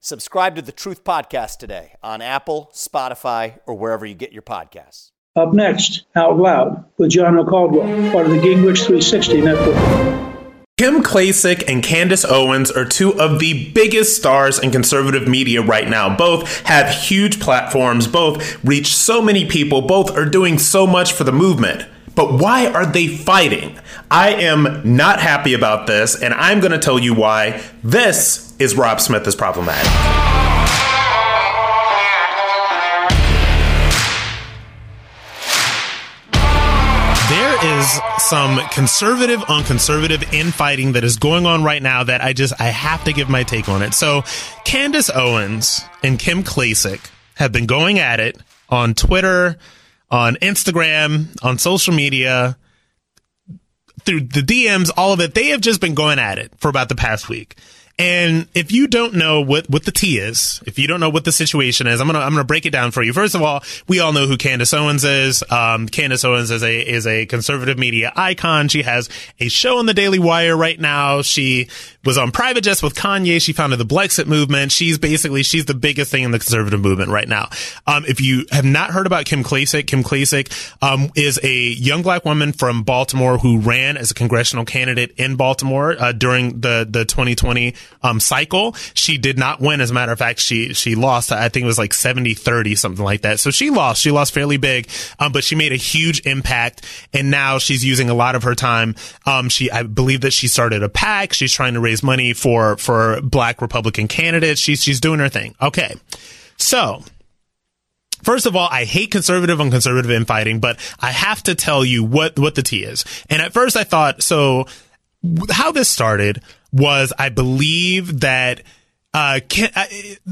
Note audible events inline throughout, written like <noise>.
Subscribe to the Truth Podcast today on Apple, Spotify, or wherever you get your podcasts. Up next, Out Loud with John McCaldwell, part of the Gingrich 360 Network. Kim Klacik and Candace Owens are two of the biggest stars in conservative media right now. Both have huge platforms, both reach so many people, both are doing so much for the movement. But why are they fighting? I am not happy about this, and I'm going to tell you why. This is Rob Smith is problematic. There is some conservative on conservative infighting that is going on right now that I just I have to give my take on it. So Candace Owens and Kim Klacik have been going at it on Twitter, on Instagram, on social media, through the DMs, all of it. They have just been going at it for about the past week. And if you don't know what, what the T is, if you don't know what the situation is, I'm gonna I'm gonna break it down for you. First of all, we all know who Candace Owens is. Um, Candace Owens is a is a conservative media icon. She has a show on the Daily Wire right now. She was on private jets with Kanye. She founded the Blexit movement. She's basically she's the biggest thing in the conservative movement right now. Um, if you have not heard about Kim Klacik, Kim Klacik um, is a young black woman from Baltimore who ran as a congressional candidate in Baltimore uh, during the the 2020 um, cycle. She did not win. As a matter of fact, she, she lost. I think it was like 70 30, something like that. So she lost. She lost fairly big. Um, but she made a huge impact. And now she's using a lot of her time. Um, she, I believe that she started a PAC. She's trying to raise money for, for black Republican candidates. She's, she's doing her thing. Okay. So, First of all, I hate conservative on conservative infighting, but I have to tell you what, what the T is. And at first I thought, so how this started was I believe that uh, can, uh,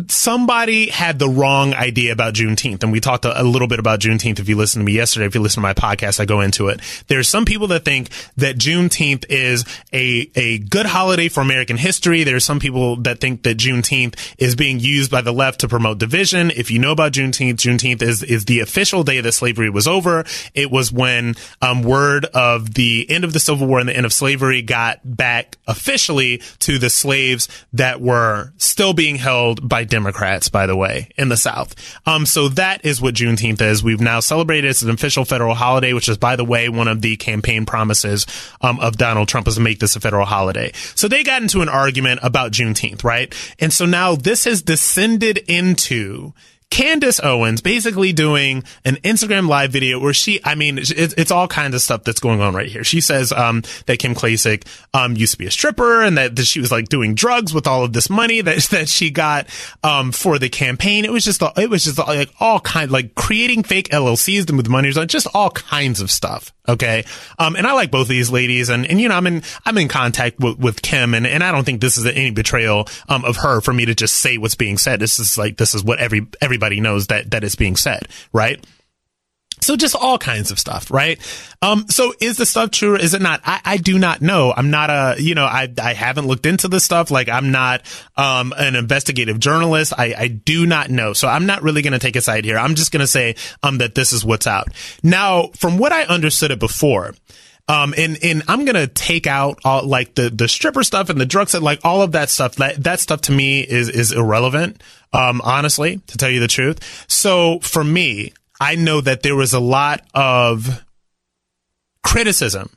somebody had the wrong idea about Juneteenth, and we talked a, a, little bit about Juneteenth. If you listen to me yesterday, if you listen to my podcast, I go into it. There's some people that think that Juneteenth is a a good holiday for American history. There's some people that think that Juneteenth is being used by the left to promote division. If you know about Juneteenth, Juneteenth is is the official day that slavery was over. It was when um, word of the end of the Civil War and the end of slavery got back officially to the slaves that were still being held by Democrats, by the way, in the South. Um, so that is what Juneteenth is. We've now celebrated as an official federal holiday, which is, by the way, one of the campaign promises um, of Donald Trump is to make this a federal holiday. So they got into an argument about Juneteenth, right? And so now this has descended into Candace Owens basically doing an Instagram live video where she, I mean, it's, it's all kinds of stuff that's going on right here. She says, um, that Kim Klacik, um, used to be a stripper and that, that she was like doing drugs with all of this money <laughs> that, that she got, um, for the campaign. It was just, it was just like all kind, like creating fake LLCs with money, just all kinds of stuff. Okay. Um, and I like both of these ladies and, and, you know, I'm in, I'm in contact with, with Kim and, and I don't think this is any betrayal, um, of her for me to just say what's being said. This is like, this is what every, everybody knows that, that is being said, right? So just all kinds of stuff, right? Um, so is the stuff true or is it not? I, I do not know. I'm not a, you know, I, I haven't looked into this stuff. Like I'm not, um, an investigative journalist. I, I do not know. So I'm not really going to take a side here. I'm just going to say, um, that this is what's out. Now, from what I understood it before, um, and, and I'm going to take out all like the, the stripper stuff and the drugs and like all of that stuff. That, that stuff to me is, is irrelevant. Um, honestly, to tell you the truth. So for me, I know that there was a lot of criticism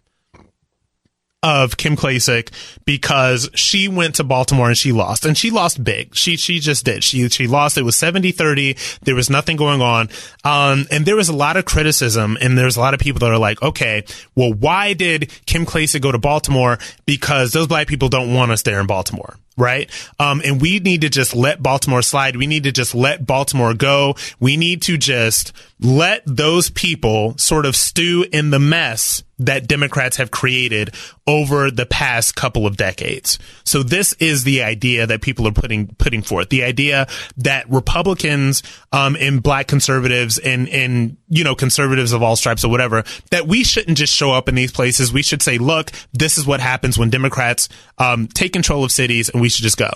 of Kim Klacik because she went to Baltimore and she lost and she lost big. She, she just did. She, she lost. It was 70 30. There was nothing going on. Um, and there was a lot of criticism and there's a lot of people that are like, okay, well, why did Kim Klacik go to Baltimore? Because those black people don't want us there in Baltimore right? Um, and we need to just let Baltimore slide. We need to just let Baltimore go. We need to just let those people sort of stew in the mess that Democrats have created over the past couple of decades. So this is the idea that people are putting putting forth. The idea that Republicans um, and black conservatives and and you know conservatives of all stripes or whatever that we shouldn't just show up in these places. We should say, look, this is what happens when Democrats um, take control of cities, and we should just go.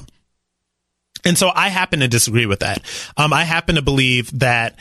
And so I happen to disagree with that. Um, I happen to believe that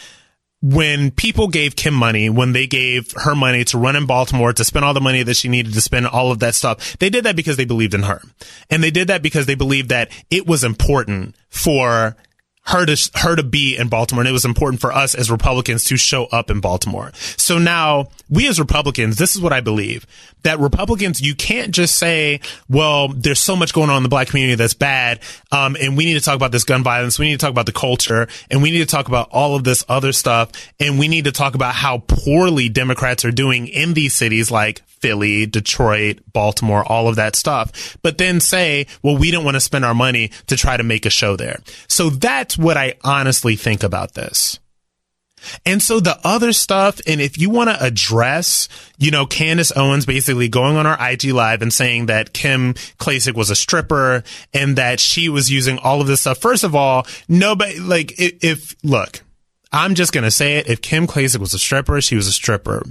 when people gave Kim money, when they gave her money to run in Baltimore, to spend all the money that she needed to spend, all of that stuff, they did that because they believed in her. And they did that because they believed that it was important for her to her to be in Baltimore, and it was important for us as Republicans to show up in Baltimore. So now we as Republicans, this is what I believe that Republicans, you can't just say, "Well, there's so much going on in the black community that's bad, um, and we need to talk about this gun violence. We need to talk about the culture, and we need to talk about all of this other stuff, and we need to talk about how poorly Democrats are doing in these cities like Philly, Detroit, Baltimore, all of that stuff, but then say, well, we don't want to spend our money to try to make a show there. So that's what I honestly think about this. And so the other stuff, and if you want to address, you know, Candace Owens basically going on our IG live and saying that Kim Klacik was a stripper and that she was using all of this stuff. First of all, nobody, like, if, if look, I'm just going to say it. If Kim Klacik was a stripper, she was a stripper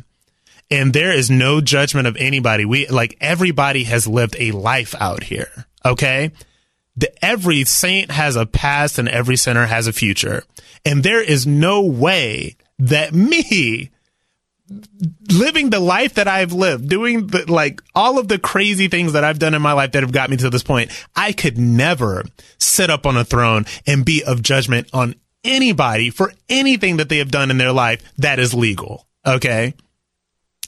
and there is no judgment of anybody. We like everybody has lived a life out here. Okay. The, every saint has a past and every sinner has a future. And there is no way that <laughs> me living the life that I've lived, doing the, like all of the crazy things that I've done in my life that have got me to this point, I could never sit up on a throne and be of judgment on anybody for anything that they have done in their life that is legal. Okay.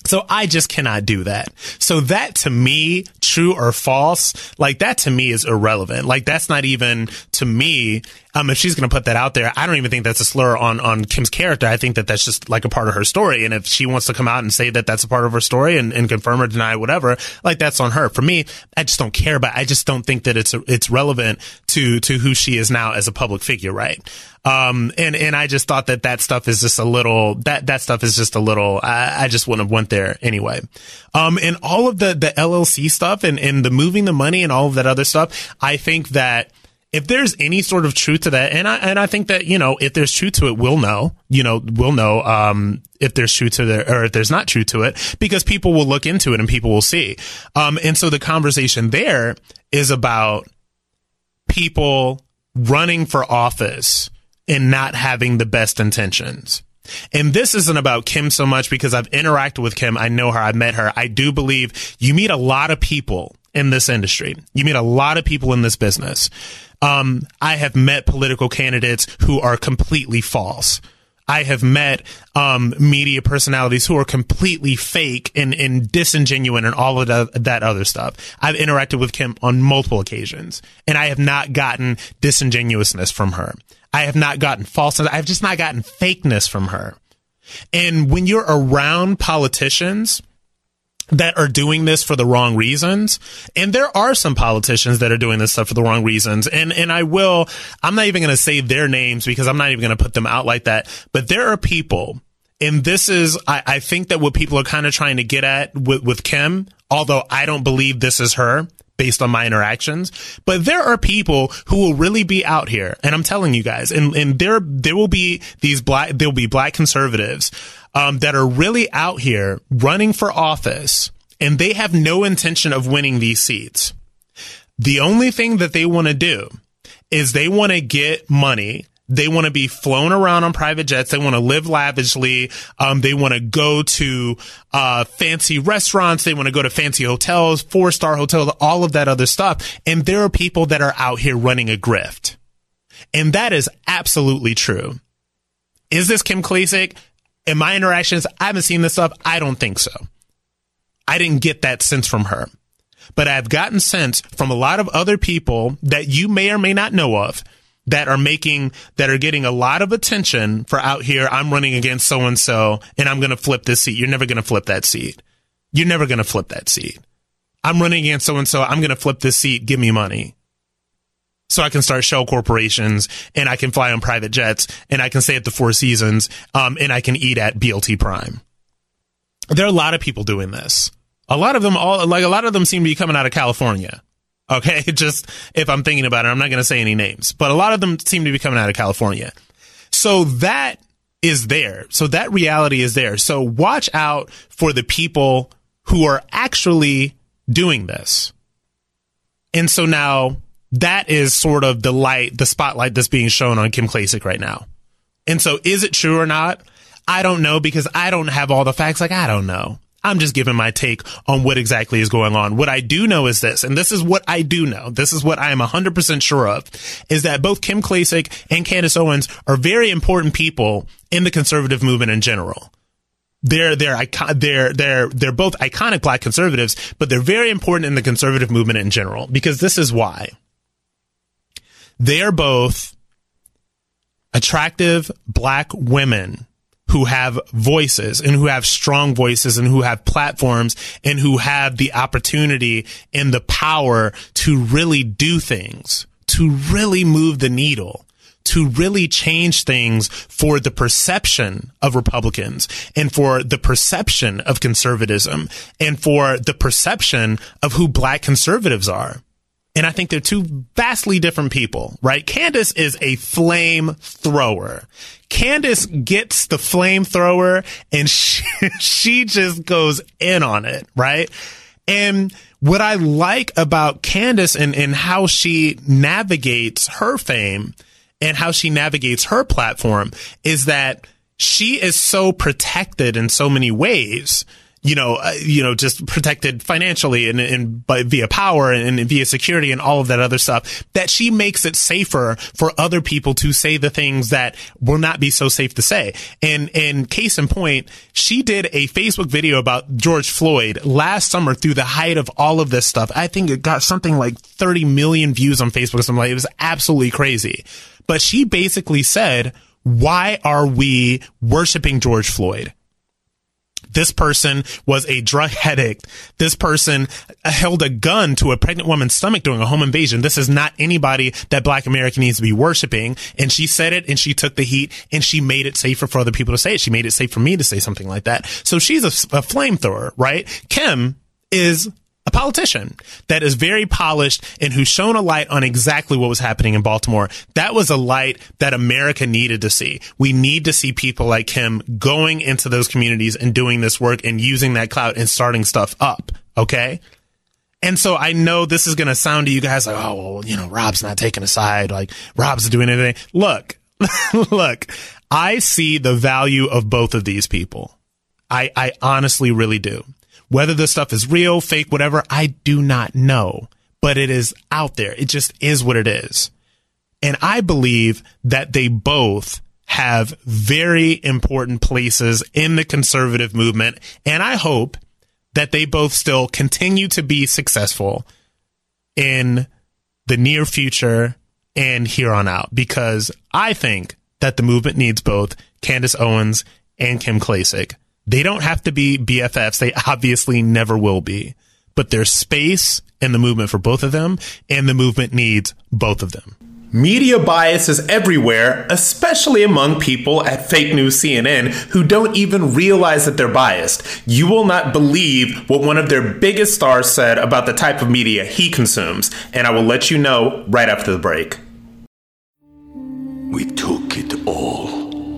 So I just cannot do that. So that to me, true or false, like that to me is irrelevant. Like that's not even to me. Um, if she's going to put that out there, I don't even think that's a slur on, on Kim's character. I think that that's just like a part of her story. And if she wants to come out and say that that's a part of her story and, and confirm or deny whatever, like that's on her. For me, I just don't care, but I just don't think that it's, it's relevant to, to who she is now as a public figure, right? Um, and, and I just thought that that stuff is just a little, that, that stuff is just a little, I, I just wouldn't have went there anyway. Um, and all of the, the LLC stuff and, and the moving the money and all of that other stuff, I think that, if there's any sort of truth to that, and I and I think that you know if there's truth to it, we'll know. You know, we'll know um, if there's truth to it or if there's not truth to it because people will look into it and people will see. Um, and so the conversation there is about people running for office and not having the best intentions. And this isn't about Kim so much because I've interacted with Kim. I know her. I've met her. I do believe you meet a lot of people in this industry. You meet a lot of people in this business. Um, I have met political candidates who are completely false. I have met um, media personalities who are completely fake and, and disingenuous and all of the, that other stuff. I've interacted with Kim on multiple occasions, and I have not gotten disingenuousness from her. I have not gotten falseness. I've just not gotten fakeness from her. And when you're around politicians that are doing this for the wrong reasons, and there are some politicians that are doing this stuff for the wrong reasons, and and I will, I'm not even going to say their names because I'm not even going to put them out like that. But there are people, and this is, I, I think that what people are kind of trying to get at with with Kim, although I don't believe this is her based on my interactions. But there are people who will really be out here, and I'm telling you guys, and, and there there will be these black there will be black conservatives um, that are really out here running for office, and they have no intention of winning these seats. The only thing that they want to do is they want to get money they want to be flown around on private jets. They want to live lavishly. Um, they want to go to uh, fancy restaurants. They want to go to fancy hotels, four star hotels, all of that other stuff. And there are people that are out here running a grift. And that is absolutely true. Is this Kim Klacik? In my interactions, I haven't seen this stuff. I don't think so. I didn't get that sense from her. But I've gotten sense from a lot of other people that you may or may not know of that are making that are getting a lot of attention for out here. I'm running against so and so, and I'm going to flip this seat. You're never going to flip that seat. You're never going to flip that seat. I'm running against so and so. I'm going to flip this seat. Give me money. So I can start shell corporations and I can fly on private jets and I can stay at the Four Seasons um, and I can eat at BLT Prime. There are a lot of people doing this. A lot of them all like a lot of them seem to be coming out of California. <laughs> Okay. <laughs> Just if I'm thinking about it, I'm not going to say any names, but a lot of them seem to be coming out of California. So that is there. So that reality is there. So watch out for the people who are actually doing this. And so now that is sort of the light, the spotlight that's being shown on Kim Klacik right now. And so is it true or not? I don't know because I don't have all the facts. Like, I don't know. I'm just giving my take on what exactly is going on. What I do know is this, and this is what I do know. This is what I am 100% sure of, is that both Kim Klacik and Candace Owens are very important people in the conservative movement in general. They're, they're, they're, they're, they're both iconic black conservatives, but they're very important in the conservative movement in general because this is why. They are both attractive black women who have voices and who have strong voices and who have platforms and who have the opportunity and the power to really do things, to really move the needle to really change things for the perception of Republicans and for the perception of conservatism and for the perception of who black conservatives are. And I think they're two vastly different people, right? Candace is a flame thrower. Candace gets the flamethrower and <laughs> she, she just goes in on it, right? And what I like about Candace and, and how she navigates her fame and how she navigates her platform is that she is so protected in so many ways you know, uh, you know, just protected financially and, and by, via power and, and, via security and all of that other stuff, that she makes it safer for other people to say the things that will not be so safe to say. And, and case in point, she did a Facebook video about George Floyd last summer through the height of all of this stuff. I think it got something like 30 million views on Facebook or something like it was absolutely crazy. But she basically said, why are we worshiping George Floyd? This person was a drug addict. This person held a gun to a pregnant woman's stomach during a home invasion. This is not anybody that black America needs to be worshiping. And she said it and she took the heat and she made it safer for other people to say it. She made it safe for me to say something like that. So she's a, a flamethrower, right? Kim is a politician that is very polished and who shone a light on exactly what was happening in Baltimore. That was a light that America needed to see. We need to see people like him going into those communities and doing this work and using that clout and starting stuff up. Okay. And so I know this is going to sound to you guys like, oh, well, you know, Rob's not taking a side. Like Rob's doing anything. Look, <laughs> look, I see the value of both of these people. I, I honestly really do. Whether this stuff is real, fake, whatever, I do not know, but it is out there. It just is what it is. And I believe that they both have very important places in the conservative movement. And I hope that they both still continue to be successful in the near future and here on out because I think that the movement needs both Candace Owens and Kim Klacik. They don't have to be BFFs. They obviously never will be, but there's space in the movement for both of them and the movement needs both of them. Media bias is everywhere, especially among people at Fake News CNN who don't even realize that they're biased. You will not believe what one of their biggest stars said about the type of media he consumes, and I will let you know right after the break. We took it all.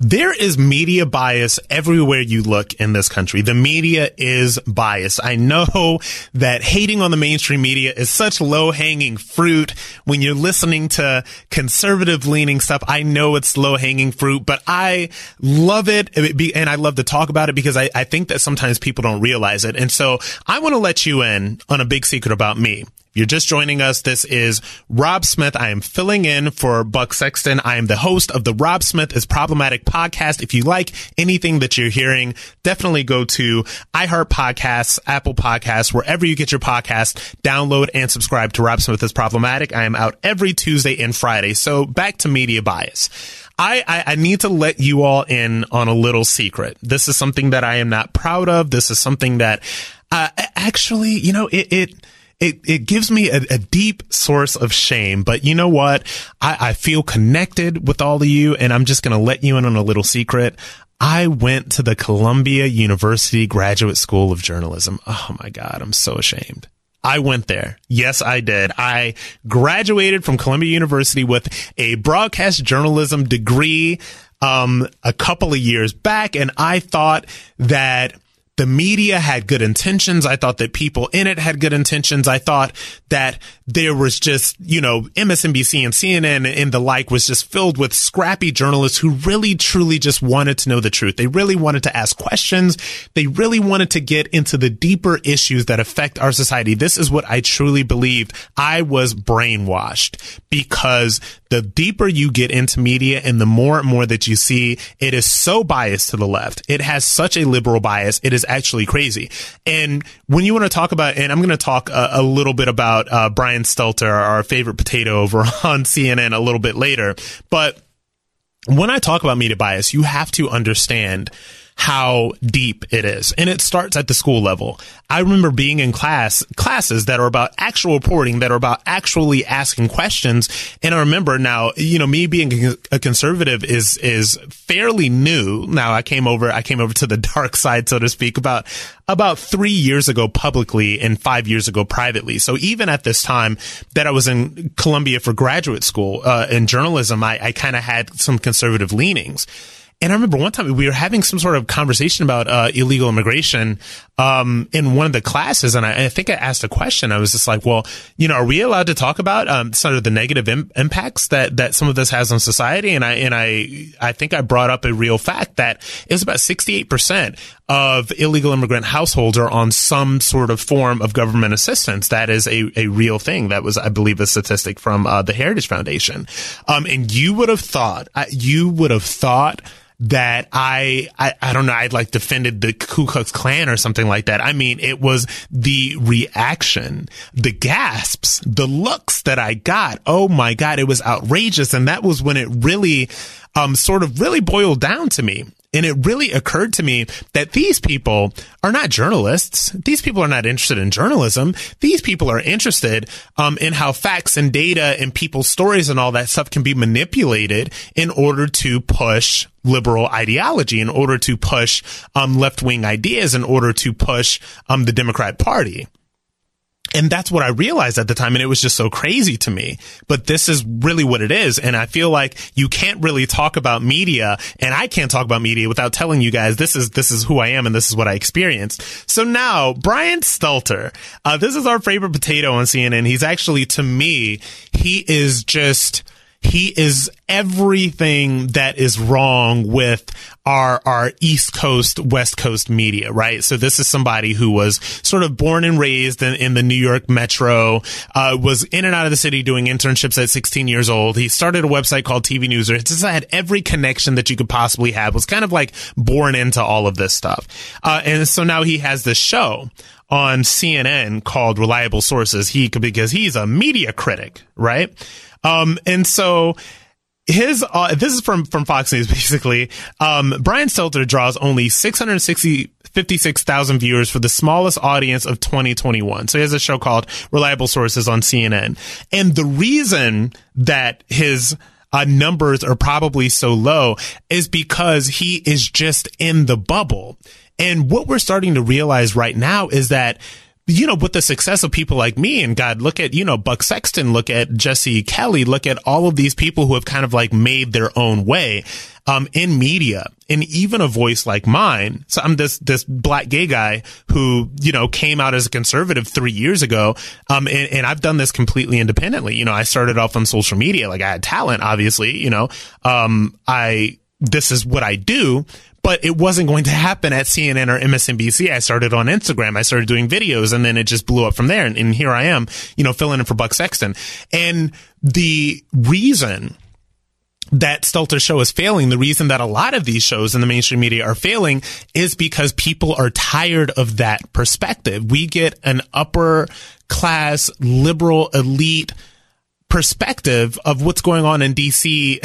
There is media bias everywhere you look in this country. The media is biased. I know that hating on the mainstream media is such low hanging fruit when you're listening to conservative leaning stuff. I know it's low hanging fruit, but I love it and I love to talk about it because I, I think that sometimes people don't realize it. And so I want to let you in on a big secret about me you're just joining us, this is Rob Smith. I am filling in for Buck Sexton. I am the host of the Rob Smith is Problematic podcast. If you like anything that you're hearing, definitely go to iHeart Podcasts, Apple Podcasts, wherever you get your podcast, download and subscribe to Rob Smith is Problematic. I am out every Tuesday and Friday. So back to media bias. I, I, I, need to let you all in on a little secret. This is something that I am not proud of. This is something that, uh, actually, you know, it, it, it, it gives me a, a, deep source of shame. But you know what? I, I feel connected with all of you and I'm just going to let you in on a little secret. I went to the Columbia University Graduate School of Journalism. Oh my God. I'm so ashamed. I went there. Yes, I did. I graduated from Columbia University with a broadcast journalism degree, um, a couple of years back. And I thought that the media had good intentions. I thought that people in it had good intentions. I thought that there was just, you know, MSNBC and CNN and the like was just filled with scrappy journalists who really truly just wanted to know the truth. They really wanted to ask questions. They really wanted to get into the deeper issues that affect our society. This is what I truly believed. I was brainwashed because the deeper you get into media and the more and more that you see, it is so biased to the left. It has such a liberal bias. It is actually crazy. And when you want to talk about, and I'm going to talk a, a, little bit about uh, Brian Stelter, our favorite potato over <laughs> on CNN a little bit later. But when I talk about media bias, you have to understand how deep it is. And it starts at the school level. I remember being in class, classes that are about actual reporting, that are about actually asking questions. And I remember now, you know, me being a conservative is, is fairly new. Now I came over, I came over to the <laughs> dark side, so to speak, about, about three years ago publicly and five years ago privately. So even at this time that I was in Columbia for graduate school, uh, in journalism, I, I kind of had some conservative leanings. And I remember one time we were having some sort of conversation about uh, illegal immigration um, in one of the classes, and I, I, think I asked a question. I was just like, "Well, you know, are we allowed to talk about um, sort of the negative Im- impacts that that some of this has on society?" And I and I I think I brought up a real fact that it's about sixty eight percent of illegal immigrant households are on some sort of form of government assistance. That is a, a real thing. That was, I believe, a statistic from uh, the Heritage Foundation. Um, and you would have thought, you would have thought that I, I, I don't know, I'd like defended the Ku Klux Klan or something like that. I mean, it was the reaction, the gasps, the looks that I got. Oh my God, it was outrageous. And that was when it really, um, sort of really boiled down to me. And it really occurred to me that these people are not journalists. These people are not interested in journalism. These people are interested um, in how facts and data and people's stories and all that stuff can be manipulated in order to push liberal ideology, in order to push um, left wing ideas, in order to push um, the Democrat Party. And that's what I realized at the time. And it was just so crazy to me. But this is really what it is. And I feel like you can't really talk about media and I can't talk about media without telling you guys this is, this is who I am and this is what I experienced. So now Brian Stelter, uh, this is our favorite potato on CNN. He's actually, to me, he is just, he is everything that is wrong with our our East Coast West Coast media, right? So this is somebody who was sort of born and raised in, in the New York metro, uh, was in and out of the city doing internships at 16 years old. He started a website called TVNewser. It just had every connection that you could possibly have. Was kind of like born into all of this stuff, uh, and so now he has this show on CNN called Reliable Sources. He could because he's a media critic, right? Um, and so his uh, this is from from Fox News <laughs> basically. Um, Brian Stelter draws only 660 56,000 viewers for the smallest audience of 2021. So he has a show called Reliable Sources on CNN. And the reason that his uh, numbers are probably so low is because he is just in the bubble. And what we're starting to realize right now is that you know, with the success of people like me and God, look at, you know, Buck Sexton, look at Jesse Kelly, look at all of these people who have kind of like made their own way, um, in media and even a voice like mine. So I'm this, this black gay guy who, you know, came out as a conservative three years ago. Um, and, and I've done this completely independently. You know, I started off on social media. Like I had talent, obviously, you know, um, I, this is what I do but it wasn't going to happen at CNN or MSNBC. I started on Instagram. I started doing videos and then it just blew up from there. And, and here I am, you know, filling in for Buck Sexton. And the reason that Stelter's show is failing, the reason that a lot of these shows in the mainstream media are failing is because people are tired of that perspective. We get an upper class, liberal, elite, perspective of what's going on in DC,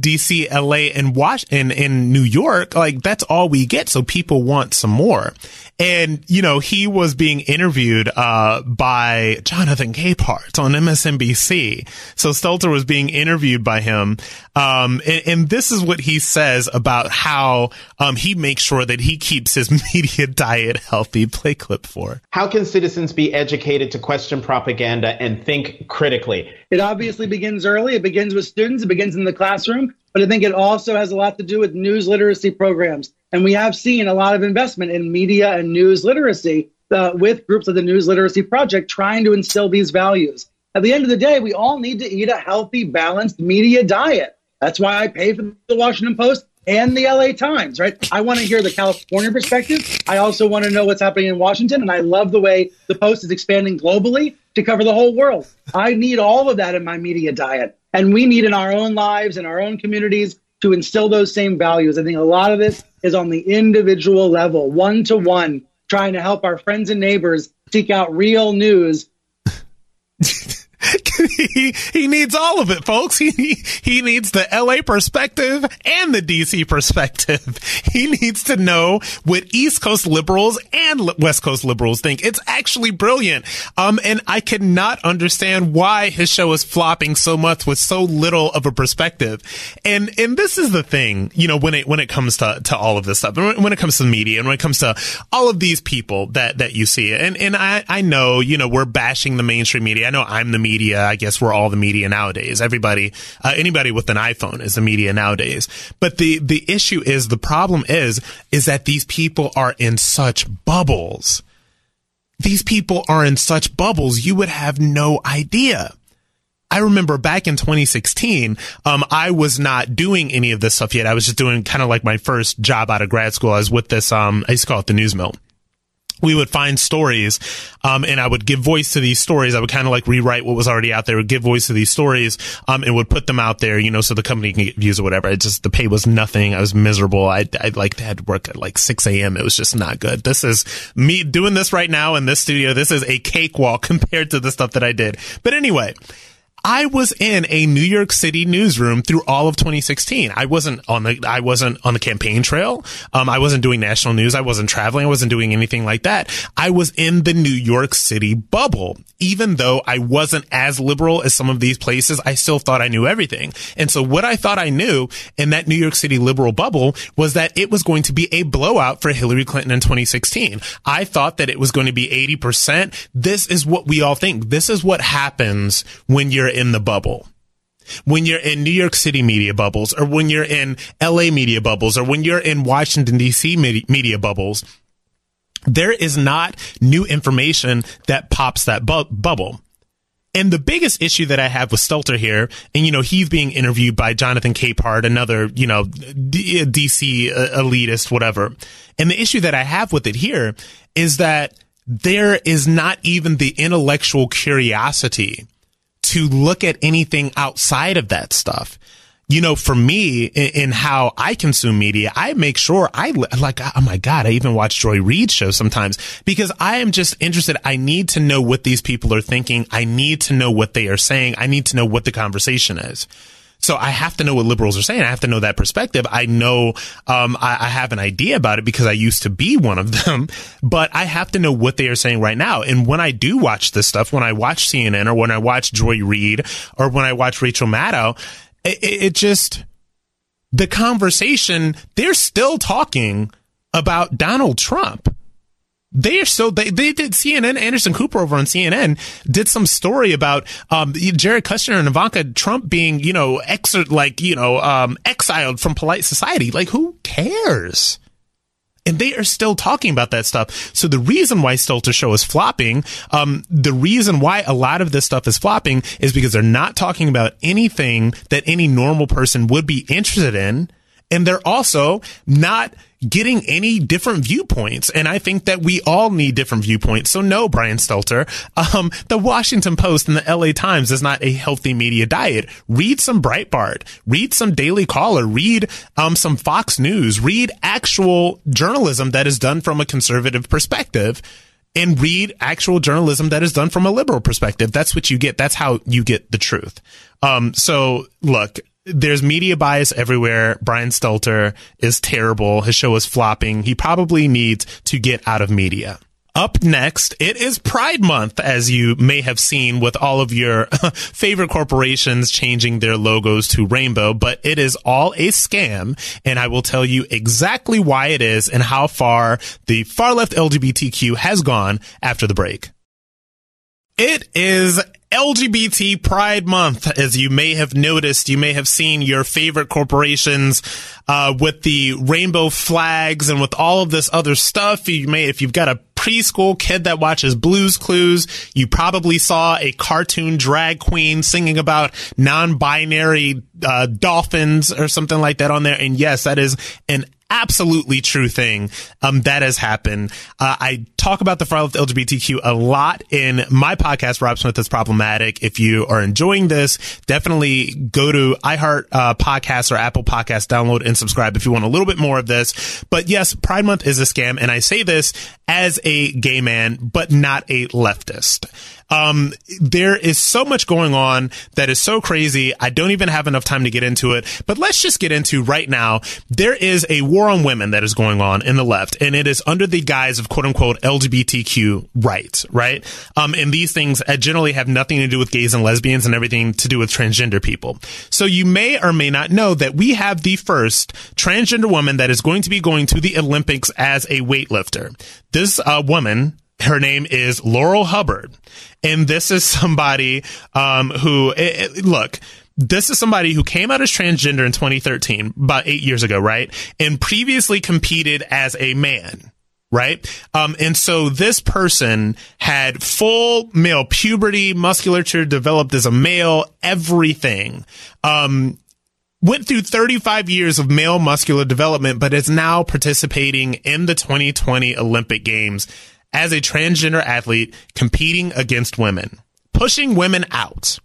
DC, LA, and Washington, in New York, like that's all we get. So people want some more. And, you know, he was being interviewed, uh, by Jonathan Capehart on MSNBC. So Stelter was being interviewed by him. Um, and, and, this is what he says about how, um, he makes sure that he keeps his <laughs> media diet healthy. Play clip four. How can citizens be educated to question propaganda and think critically? It obviously begins early. It begins with students. It begins in the classroom. But I think it also has a lot to do with news literacy programs and we have seen a lot of investment in media and news literacy uh, with groups of the News Literacy Project trying to instill these values. At the end of the day, we all need to eat a healthy, balanced media diet. That's why I pay for the Washington Post and the LA Times, right? I want to hear the California perspective. I also want to know what's happening in Washington. And I love the way the Post is expanding globally to cover the whole world. I need all of that in my media diet. And we need in our own lives, in our own communities, to instill those same values. I think a lot of this is on the individual level, one to one, trying to help our friends and neighbors seek out real news <laughs> <laughs> he, he needs all of it, folks. <laughs> He, he needs the LA perspective and the DC perspective. <laughs> He needs to know what East Coast liberals and West Coast liberals think. It's actually brilliant. Um, and I cannot understand why his show is flopping so much with so little of a perspective. And, and this is the thing, you know, when it, when it comes to, to all of this stuff, and when it comes to the media and when it comes to all of these people that, that you see. And, and I, I know, you know, we're bashing the mainstream media. I know I'm the media. I guess we're all the media nowadays. Everybody, uh, anybody with an iPhone is the media nowadays. But the, the issue is, the problem is, is that these people are in such bubbles. These people are in such bubbles. You would have no idea. I remember back in 2016, um, I was not doing any of this stuff yet. I was just doing kind of like my first job out of grad school. I was with this, um, I used to call it the news mill we would find stories, um, and I would give voice to these stories. I would kind of like rewrite what was already out there, would give voice to these stories, um, and would put them out there, you know, so the company can get views or whatever. It just, the pay was nothing. I was miserable. I, I like had to work at like 6 a.m. It was just not good. This is me doing this right now in this studio. This is a cakewalk <laughs> compared to the stuff that I did. But anyway, I was in a New York City newsroom through all of 2016. I wasn't on the, I wasn't on the campaign trail. Um, I wasn't doing national news. I wasn't traveling. I wasn't doing anything like that. I was in the New York City bubble. Even though I wasn't as liberal as some of these places, I still thought I knew everything. And so what I thought I knew in that New York City liberal bubble was that it was going to be a blowout for Hillary Clinton in 2016. I thought that it was going to be 80%. This is what we all think. This is what happens when you're in the bubble when you're in New York City media bubbles or when you're in LA media bubbles or when you're in Washington DC media bubbles, there is not new information that pops that bu- bubble. And the biggest issue that I have with Stelter here, and you know, he's being interviewed by Jonathan Capehart, another, you know, D- DC uh, elitist, whatever. And the issue that I have with it here is that there is not even the intellectual curiosity to look at anything outside of that stuff you know, for me in, in, how I consume media, I make sure I like, oh my God, I even watch Joy Reid shows sometimes because I am just interested. I need to know what these people are thinking. I need to know what they are saying. I need to know what the conversation is. So I have to know what liberals are saying. I have to know that perspective. I know, um, I, I, have an idea about it because I used to be one of them, <laughs> but I have to know what they are saying right now. And when I do watch this stuff, when I watch CNN or when I watch Joy Reid or when I watch Rachel Maddow, it, it just, the conversation, they're still talking about Donald Trump. They are so they they did CNN Anderson Cooper over on CNN did some story about um Jared Kushner and Ivanka Trump being you know ex like you know um exiled from polite society like who cares and they are still talking about that stuff. So the reason why Stelter Show is flopping, um, the reason why a lot of this stuff is flopping is because they're not talking about anything that any normal person would be interested in. And they're also not getting any different viewpoints. And I think that we all need different viewpoints. So no, Brian Stelter, um, the Washington Post and the LA Times is not a healthy media diet. Read some Breitbart, read some Daily Caller, read, um, some Fox News, read actual journalism that is done from a conservative perspective and read actual journalism that is done from a liberal perspective. That's what you get. That's how you get the truth. Um, so look, there's media bias everywhere. Brian Stelter is terrible. His show is flopping. He probably needs to get out of media. Up next, it is Pride Month, as you may have seen with all of your <laughs> favorite corporations changing their logos to rainbow, but it is all a scam. And I will tell you exactly why it is and how far the far left LGBTQ has gone after the break. It is LGBT Pride Month. As you may have noticed, you may have seen your favorite corporations uh, with the rainbow flags and with all of this other stuff. You may, if you've got a preschool kid that watches Blues Clues, you probably saw a cartoon drag queen singing about non-binary uh, dolphins or something like that on there. And yes, that is an absolutely true thing um, that has happened. Uh, I talk about the far left LGBTQ a lot in my podcast, Rob Smith is Problematic. If you are enjoying this, definitely go to iHeart uh, Podcasts or Apple Podcasts, download and subscribe if you want a little bit more of this. But yes, Pride Month is a scam, and I say this as a gay man, but not a leftist. Um, there is so much going on that is so crazy. I don't even have enough time to get into it, but let's just get into right now. There is a war on women that is going on in the left, and it is under the guise of quote unquote LGBTQ rights, right? Um, and these things uh, generally have nothing to do with gays and lesbians and everything to do with transgender people. So you may or may not know that we have the first transgender woman that is going to be going to the Olympics as a weightlifter. This uh, woman, her name is Laurel Hubbard. And this is somebody um, who, it, eh, it, eh, look, this is somebody who came out as transgender in 2013, about eight years ago, right? And previously competed as a man. Right. Um, and so this person had full male puberty, musculature developed as a male, everything. Um, went through 35 years of male muscular development, but is now participating in the 2020 Olympic Games as a transgender athlete competing against women, pushing women out.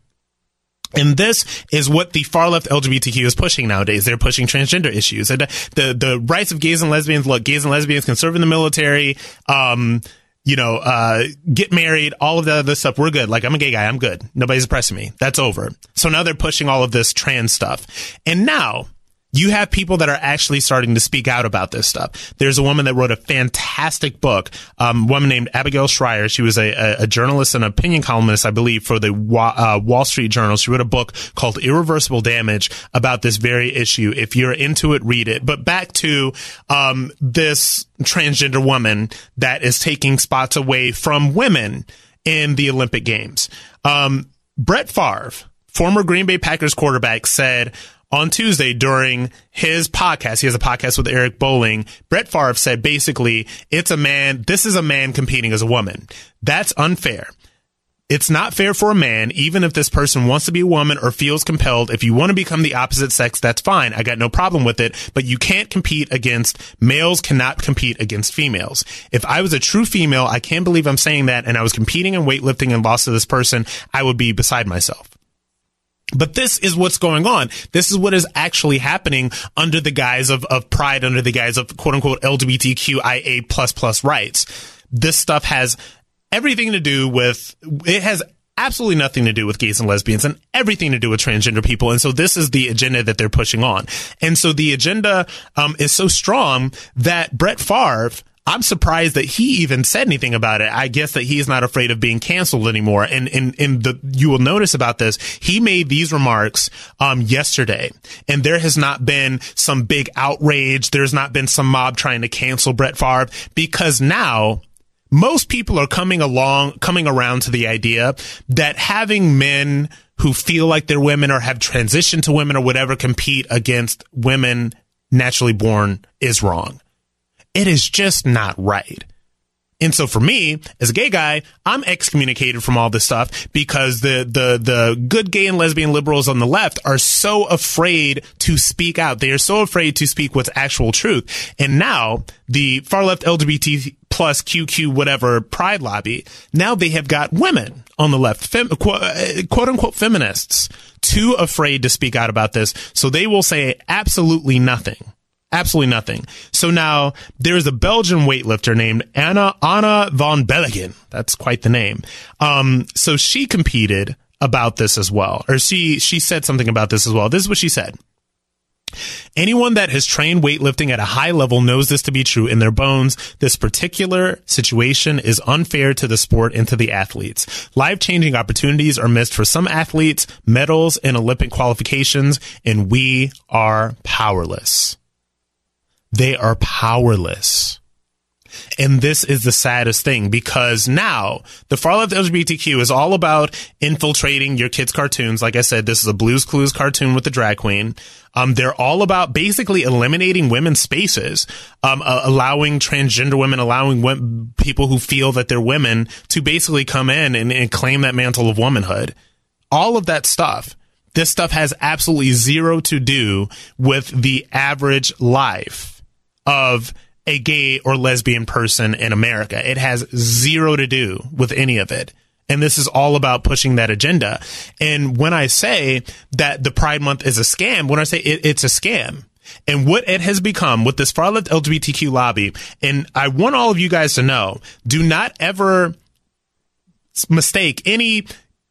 And this is what the far left LGBTQ is pushing nowadays. They're pushing transgender issues and the, the rights of gays and lesbians. Look, gays and lesbians can serve in the military. Um, you know, uh, get married, all of the other stuff. We're good. Like, I'm a gay guy. I'm good. Nobody's oppressing me. That's over. So now they're pushing all of this trans stuff. And now you have people that are actually starting to speak out about this stuff. There's a woman that wrote a fantastic book, um, woman named Abigail Shrier. She was a, a, a journalist and opinion columnist, I believe, for the uh, Wall Street Journal. She wrote a book called Irreversible Damage about this very issue. If you're into it, read it. But back to um, this transgender woman that is taking spots away from women in the Olympic Games. Um, Brett Favre, former Green Bay Packers quarterback, said, on Tuesday during his podcast, he has a podcast with Eric Bolling. Brett Favre said basically, it's a man, this is a man competing as a woman. That's unfair. It's not fair for a man, even if this person wants to be a woman or feels compelled. If you want to become the opposite sex, that's fine. I got no problem with it, but you can't compete against males cannot compete against females. If I was a true female, I can't believe I'm saying that, and I was competing in weightlifting and lost to this person, I would be beside myself. But this is what's going on. This is what is actually happening under the guise of, of pride, under the guise of quote unquote LGBTQIA plus plus rights. This stuff has everything to do with, it has absolutely nothing to do with gays and lesbians and everything to do with transgender people. And so this is the agenda that they're pushing on. And so the agenda um, is so strong that Brett Favre I'm surprised that he even said anything about it. I guess that he's not afraid of being canceled anymore. And, and, and the, you will notice about this, he made these remarks, um, yesterday and there has not been some big outrage. There's not been some mob trying to cancel Brett Favre because now most people are coming along, coming around to the idea that having men who feel like they're women or have transitioned to women or whatever compete against women naturally born is wrong. It is just not right. And so for me, as a gay guy, I'm excommunicated from all this stuff because the, the, the good gay and lesbian liberals on the left are so afraid to speak out. They are so afraid to speak what's actual truth. And now the far left LGBT plus QQ whatever pride lobby, now they have got women on the left, fem, quote, uh, quote unquote feminists, too afraid to speak out about this. So they will say absolutely nothing Absolutely nothing. So now there's a Belgian weightlifter named Anna Anna Van Bellinghen. That's quite the name. Um, so she competed about this as well, or she she said something about this as well. This is what she said. Anyone that has trained weightlifting at a high level knows this to be true in their bones. This particular situation is unfair to the sport and to the athletes. Life changing opportunities are missed for some athletes, medals and Olympic qualifications, and we are powerless they are powerless. And this is the saddest thing because now the far left LGBTQ is all about infiltrating your kids' cartoons. Like I said, this is a Blues Clues cartoon with the drag queen. Um, they're all about basically eliminating women's spaces, um, uh, allowing transgender women, allowing people who feel that they're women to basically come in and, and claim that mantle of womanhood. All of that stuff. This stuff has absolutely zero to do with the average life of a gay or lesbian person in America. It has zero to do with any of it. And this is all about pushing that agenda. And when I say that the Pride Month is a scam, when I say it, it's a scam, and what it has become with this far left LGBTQ lobby, and I want all of you guys to know, do not ever mistake any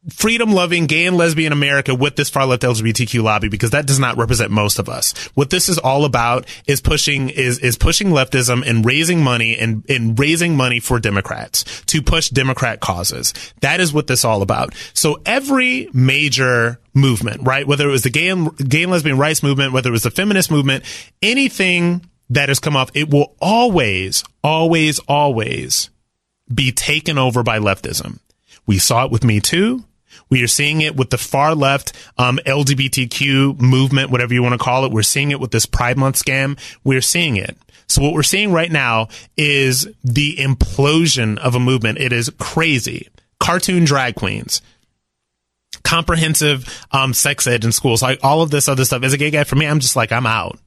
freedom loving gay and lesbian America with this far left LGBTQ lobby because that does not represent most of us. What this is all about is pushing is is pushing leftism and raising money and, and raising money for Democrats to push Democrat causes. That is what this all about. So every major movement, right? Whether it was the gay and gay and lesbian rights movement, whether it was the feminist movement, anything that has come up, it will always, always, always be taken over by leftism. We saw it with Me Too. We are seeing it with the far left um, LGBTQ movement, whatever you want to call it. We're seeing it with this Pride Month scam. We're seeing it. So what we're seeing right now is the implosion of a movement. It is crazy. Cartoon drag queens, comprehensive um, sex ed in schools, like all of this other stuff. As a gay guy, for me, I'm just like, I'm out.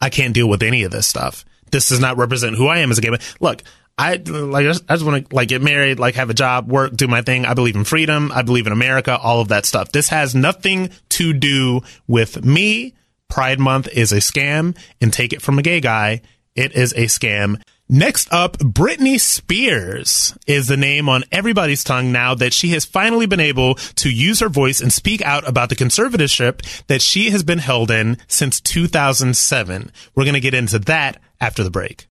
I can't deal with any of this stuff. This does not represent who I am as a gay man. Look, I like I just, want to like get married, like have a job, work, do my thing. I believe in freedom. I believe in America, all of that stuff. This has nothing to do with me. Pride month is a scam and take it from a gay guy. It is a scam. Next up, Britney Spears is the name on everybody's tongue now that she has finally been able to use her voice and speak out about the conservatorship that she has been held in since 2007. We're going to get into that after the break.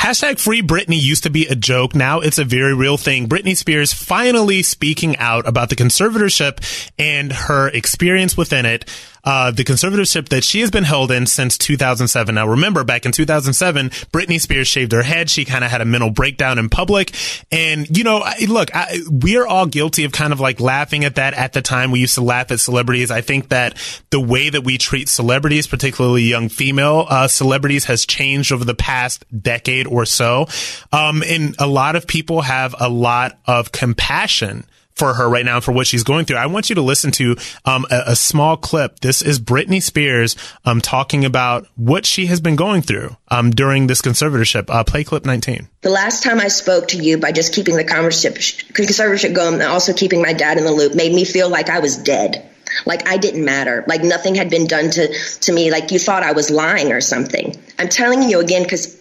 Hashtag free Britney used to be a joke. Now it's a very real thing. Britney Spears finally speaking out about the conservatorship and her experience within it. Uh, the conservatorship that she has been held in since 2007. Now, remember, back in 2007, Britney Spears shaved her head. She kind of had a mental breakdown in public. And, you know, look, I, we are all guilty of kind of like laughing at that at the time. We used to laugh at celebrities. I think that the way that we treat celebrities, particularly young female uh, celebrities, has changed over the past decade or so. Um, and a lot of people have a lot of compassion for her right now for what she's going through. I want you to listen to um, a, a, small clip. This is Britney Spears um, talking about what she has been going through um, during this conservatorship. Uh, play clip 19. The last time I spoke to you by just keeping the conservatorship going and also keeping my dad in the loop made me feel like I was dead. Like I didn't matter. Like nothing had been done to, to me. Like you thought I was lying or something. I'm telling you again because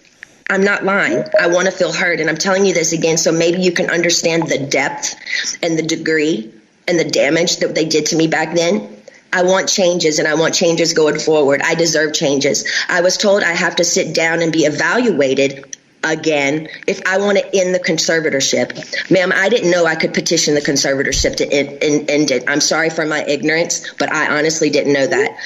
I'm not lying. I want to feel heard. And I'm telling you this again so maybe you can understand the depth and the degree and the damage that they did to me back then. I want changes and I want changes going forward. I deserve changes. I was told I have to sit down and be evaluated again if I want to end the conservatorship. Ma'am, I didn't know I could petition the conservatorship to end, end, it. I'm sorry for my ignorance, but I honestly didn't know that.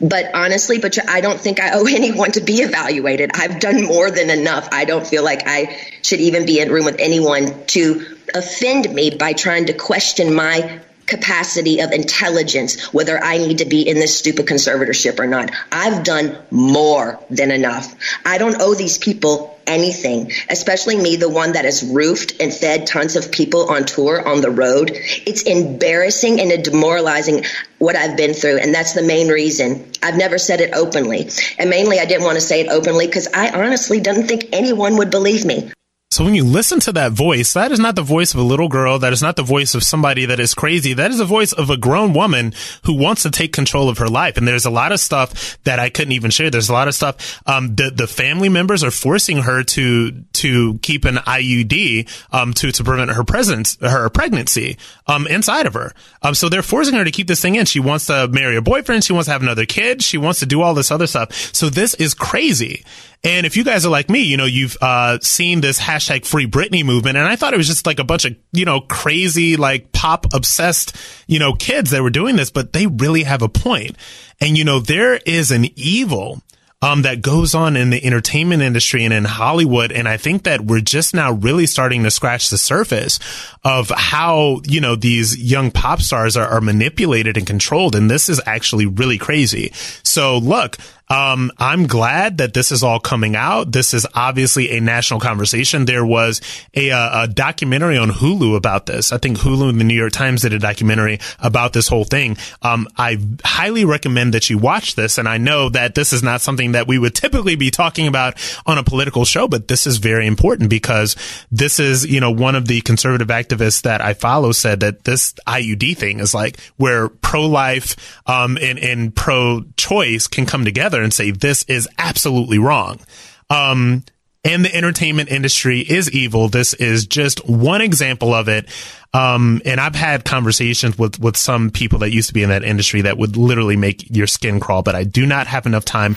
But honestly, but I don't think I owe <laughs> anyone to be evaluated. I've done more than enough. I don't feel like I should even be in a room with anyone to offend me by trying to question my capacity of intelligence, whether I need to be in this stupid conservatorship or not. I've done more than enough. I don't owe these people anything, especially me, the one that has roofed and fed tons of people on tour on the road. It's embarrassing and demoralizing what I've been through. And that's the main reason I've never said it openly. And mainly, I didn't want to say it openly because I honestly didn't think anyone would believe me. So when you listen to that voice, that is not the voice of a little girl. That is not the voice of somebody that is crazy. That is the voice of a grown woman who wants to take control of her life. And there's a lot of stuff that I couldn't even share. There's a lot of stuff. Um, the, the family members are forcing her to, to keep an IUD, um, to, to prevent her presence, her pregnancy, um, inside of her. Um, so they're forcing her to keep this thing in. She wants to marry a boyfriend. She wants to have another kid. She wants to do all this other stuff. So this is crazy. And if you guys are like me, you know, you've uh, seen this hashtag free Britney movement, and I thought it was just like a bunch of, you know, crazy, like pop obsessed, you know, kids that were doing this, but they really have a point. And, you know, there is an evil um, that goes on in the entertainment industry and in Hollywood. And I think that we're just now really starting to scratch the surface of how, you know, these young pop stars are, are manipulated and controlled. And this is actually really crazy. So look, um, I'm glad that this is all coming out. This is obviously a national conversation. There was a, uh, a, documentary on Hulu about this. I think Hulu and the New York Times did a documentary about this whole thing. Um, I highly recommend that you watch this. And I know that this is not something that we would typically be talking about on a political show, but this is very important because this is, you know, one of the conservative activists that I follow said that this IUD thing is like where pro-life, um, and, and pro-choice can come together together and say this is absolutely wrong. Um, and the entertainment industry is evil. This is just one example of it. Um, and I've had conversations with, with some people that used to be in that industry that would literally make your skin crawl, but I do not have enough time.